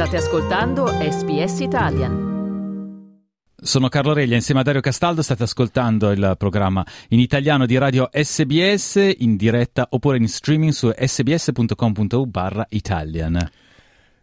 State ascoltando SBS Italian. Sono Carlo Reglia, insieme a Dario Castaldo state ascoltando il programma in italiano di radio SBS in diretta oppure in streaming su sbs.com.u barra Italian.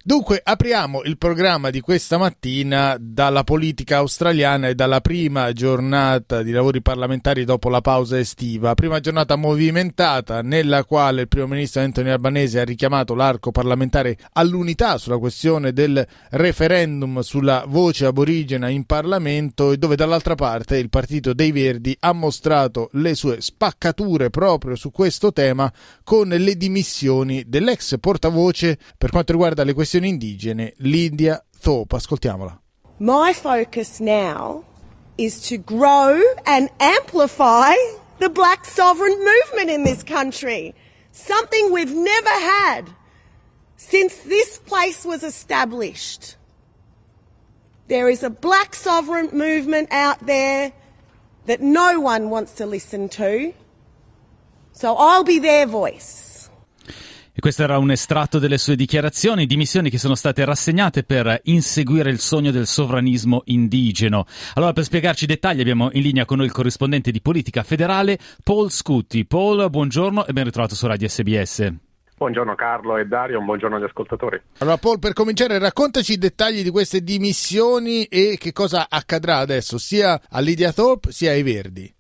Dunque, apriamo il programma di questa mattina dalla politica australiana e dalla prima giornata di lavori parlamentari dopo la pausa estiva. Prima giornata movimentata nella quale il primo ministro Anthony Albanese ha richiamato l'arco parlamentare all'unità sulla questione del referendum sulla voce aborigena in Parlamento e dove dall'altra parte il Partito dei Verdi ha mostrato le sue spaccature proprio su questo tema con le dimissioni dell'ex portavoce per quanto riguarda le questioni indigene, Lydia Thorpe. Ascoltiamola. My focus now is to grow and amplify the black sovereign movement in this country. Something we've never had since this place was established. There is a black sovereign movement out there that no one wants to listen to. So I'll be their voice. E questo era un estratto delle sue dichiarazioni, dimissioni che sono state rassegnate per inseguire il sogno del sovranismo indigeno. Allora, per spiegarci i dettagli, abbiamo in linea con noi il corrispondente di politica federale, Paul Scutti. Paul, buongiorno e ben ritrovato su Radio SBS. Buongiorno Carlo e Dario, un buongiorno agli ascoltatori. Allora Paul, per cominciare raccontaci i dettagli di queste dimissioni e che cosa accadrà adesso sia a Lydia Thorpe sia ai Verdi.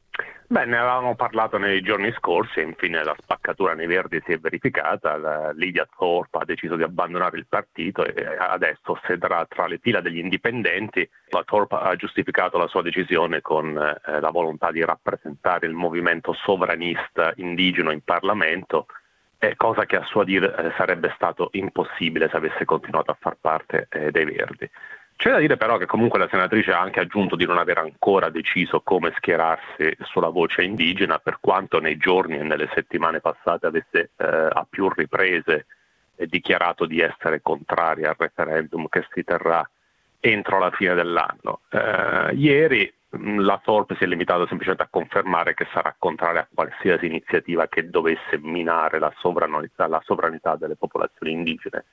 Beh, ne avevamo parlato nei giorni scorsi e infine la spaccatura nei Verdi si è verificata. La Lydia Thorpe ha deciso di abbandonare il partito e adesso sedrà tra le fila degli indipendenti. La Thorpe ha giustificato la sua decisione con eh, la volontà di rappresentare il movimento sovranista indigeno in Parlamento, eh, cosa che a suo dire eh, sarebbe stato impossibile se avesse continuato a far parte eh, dei Verdi. C'è da dire però che comunque la senatrice ha anche aggiunto di non aver ancora deciso come schierarsi sulla voce indigena, per quanto nei giorni e nelle settimane passate avesse eh, a più riprese dichiarato di essere contraria al referendum che si terrà entro la fine dell'anno. Eh, ieri la Thorpe si è limitata semplicemente a confermare che sarà contraria a qualsiasi iniziativa che dovesse minare la sovranità, la sovranità delle popolazioni indigene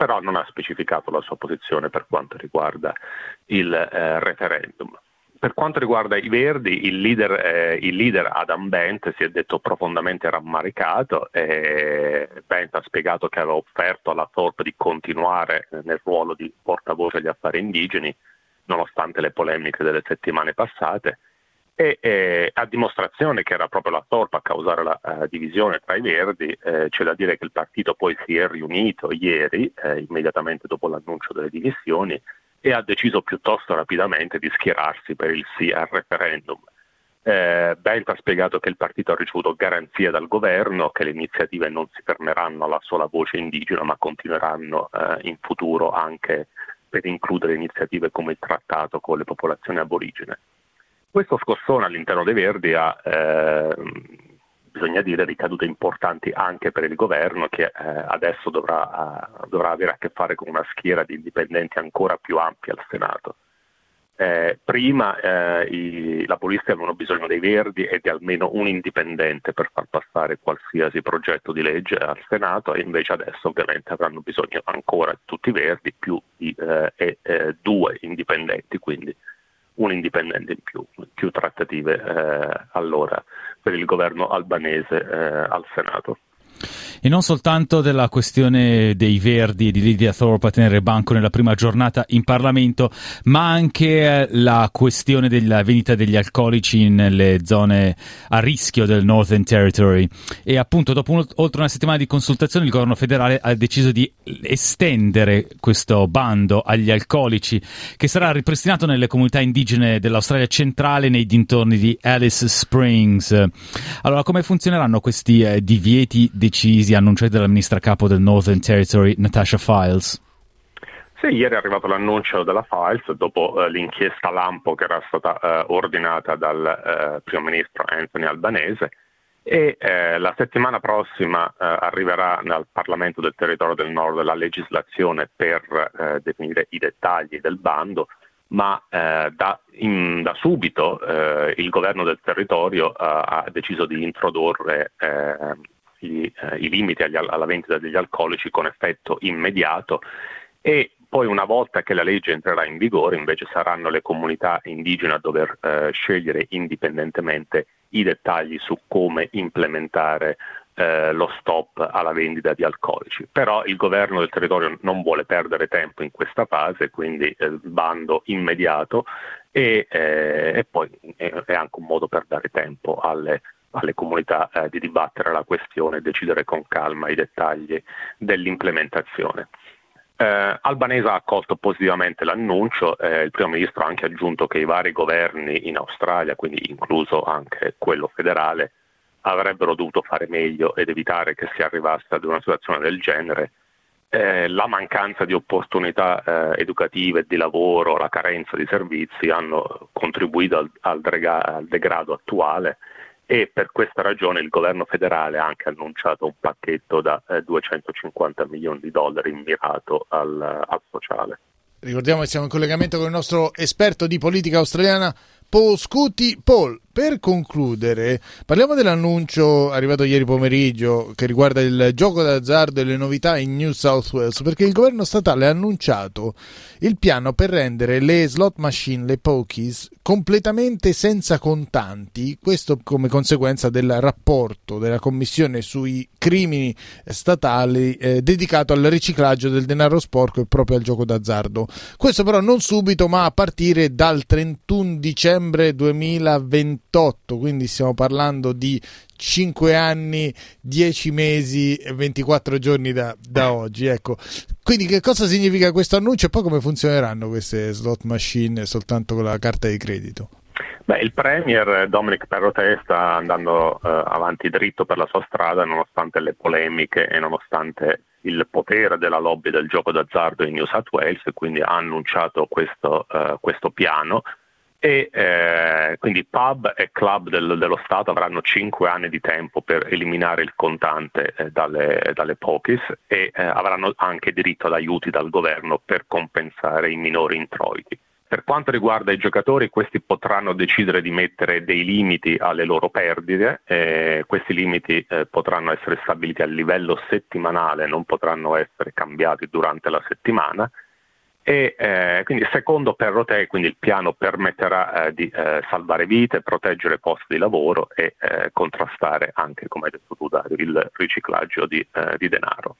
però non ha specificato la sua posizione per quanto riguarda il eh, referendum. Per quanto riguarda i Verdi, il leader, eh, il leader, Adam Bent si è detto profondamente rammaricato e Bent ha spiegato che aveva offerto alla Thorpe di continuare nel ruolo di portavoce agli affari indigeni, nonostante le polemiche delle settimane passate e eh, a dimostrazione che era proprio la Torpa a causare la uh, divisione tra i Verdi, eh, c'è da dire che il partito poi si è riunito ieri, eh, immediatamente dopo l'annuncio delle dimissioni, e ha deciso piuttosto rapidamente di schierarsi per il sì al referendum. Eh, Bent ha spiegato che il partito ha ricevuto garanzie dal governo che le iniziative non si fermeranno alla sola voce indigena, ma continueranno eh, in futuro anche per includere iniziative come il trattato con le popolazioni aborigene. Questo scossone all'interno dei Verdi ha, eh, bisogna dire, ricadute importanti anche per il governo che eh, adesso dovrà, uh, dovrà, avere a che fare con una schiera di indipendenti ancora più ampia al Senato. Eh, prima eh, i laburisti avevano bisogno dei Verdi e di almeno un indipendente per far passare qualsiasi progetto di legge al Senato e invece adesso ovviamente avranno bisogno ancora di tutti i Verdi più di eh, due indipendenti, quindi un indipendente in più, più trattative eh, allora per il governo albanese eh, al Senato. E non soltanto della questione dei Verdi e di Lydia Thorpe a tenere banco nella prima giornata in Parlamento, ma anche la questione della vendita degli alcolici nelle zone a rischio del Northern Territory. E appunto, dopo un, oltre una settimana di consultazioni, il governo federale ha deciso di estendere questo bando agli alcolici, che sarà ripristinato nelle comunità indigene dell'Australia centrale nei dintorni di Alice Springs. Allora, come funzioneranno questi eh, divieti decisi? Decisi annunciati dalla ministra capo del Northern Territory, Natasha Files? Sì, ieri è arrivato l'annuncio della Files dopo eh, l'inchiesta Lampo che era stata eh, ordinata dal eh, primo ministro Anthony Albanese e eh, la settimana prossima eh, arriverà nel Parlamento del territorio del Nord la legislazione per eh, definire i dettagli del bando, ma da, in, da, subito il governo del territorio ha deciso di introdurre i, eh, i limiti agli, alla vendita degli alcolici con effetto immediato e poi una volta che la legge entrerà in vigore invece saranno le comunità indigene a dover eh, scegliere indipendentemente i dettagli su come implementare eh, lo stop alla vendita di alcolici. Però il governo del territorio non vuole perdere tempo in questa fase, quindi eh, bando immediato e, eh, e poi è anche un modo per dare tempo alle alle comunità eh, di dibattere la questione e decidere con calma i dettagli dell'implementazione. Eh, Albanese ha accolto positivamente l'annuncio, eh, il primo ministro ha anche aggiunto che i vari governi in Australia, quindi incluso anche quello federale, avrebbero dovuto fare meglio ed evitare che si arrivasse ad una situazione del genere. Eh, la mancanza di opportunità eh, educative e di lavoro, la carenza di servizi hanno contribuito al, al degrado attuale e per questa ragione il governo federale ha anche annunciato un pacchetto da eh, 250 milioni di dollari mirato al, al sociale. Ricordiamo che siamo in collegamento con il nostro esperto di politica australiana Paul Scuti. Paul, per concludere, parliamo dell'annuncio arrivato ieri pomeriggio che riguarda il gioco d'azzardo e le novità in New South Wales, perché il governo statale ha annunciato il piano per rendere le slot machine, le pokies, completamente senza contanti, questo come conseguenza del rapporto della Commissione sui crimini statali eh, dedicato al riciclaggio del denaro sporco e proprio al gioco d'azzardo. Questo però non subito, ma a partire dal 31 dicembre 2020 28, quindi stiamo parlando di 5 anni, 10 mesi e 24 giorni da, da, oggi. Ecco. Quindi che cosa significa questo annuncio e poi come funzioneranno queste slot machine soltanto con la carta di credito? Beh, il Premier Dominic Perrottet sta andando uh, avanti dritto per la sua strada nonostante le polemiche e nonostante il potere della lobby del gioco d'azzardo in New South Wales, quindi ha annunciato questo, uh, questo piano e eh, quindi pub e club del, dello Stato avranno 5 anni di tempo per eliminare il contante eh, dalle, dalle pokies e eh, avranno anche diritto ad aiuti dal governo per compensare i minori introiti. Per quanto riguarda i giocatori, questi potranno decidere di mettere dei limiti alle loro perdite, questi limiti eh, potranno essere stabiliti a livello settimanale, non potranno essere cambiati durante la settimana e eh, quindi secondo Perrotè quindi il piano permetterà eh, di eh, salvare vite, proteggere posti di lavoro e eh, contrastare anche, come hai detto tu Dario, il riciclaggio di, eh, di denaro.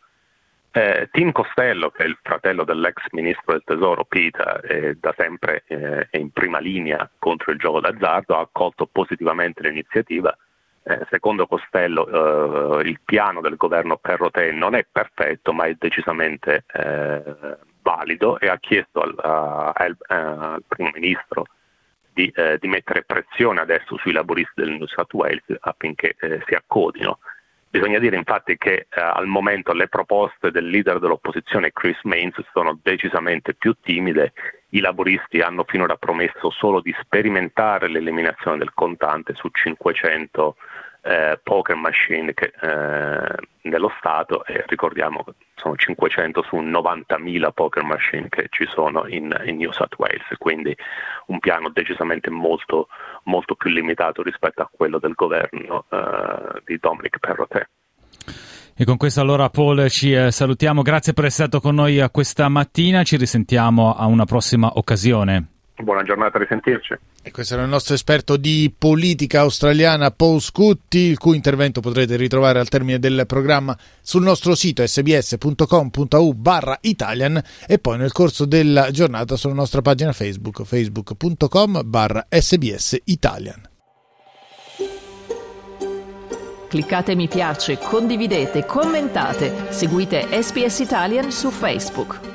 Eh, Tim Costello, che è il fratello dell'ex ministro del tesoro è da sempre è in prima linea contro il gioco d'azzardo, ha accolto positivamente l'iniziativa. secondo Costello il piano del governo Perrotè non è perfetto, ma è decisamente valido e ha chiesto al, al, al primo ministro di, eh, di, mettere pressione adesso sui laboristi del New South Wales affinché eh, si accodino. Bisogna dire infatti che eh, al momento le proposte del leader dell'opposizione Chris Mains sono decisamente più timide. I laboristi hanno finora promesso solo di sperimentare l'eliminazione del contante su 500 eh, poker machine che, eh, nello Stato e ricordiamo che sono 500 su 90.000 poker machine che ci sono in, in New South Wales, quindi un piano decisamente molto, molto più limitato rispetto a quello del governo eh, di Dominic Perrottet. E con questo allora Paul ci eh, salutiamo, grazie per essere stato con noi questa mattina, ci risentiamo a una prossima occasione. Buona giornata, a risentirci. E questo era il nostro esperto di politica australiana Paul Scutti, il cui intervento potrete ritrovare al termine del programma sul nostro sito sbs.com.au barra Italian e poi nel corso della giornata sulla nostra pagina Facebook, facebook.com barra SBS Italian. Cliccate mi piace, condividete, commentate, seguite SBS Italian su Facebook.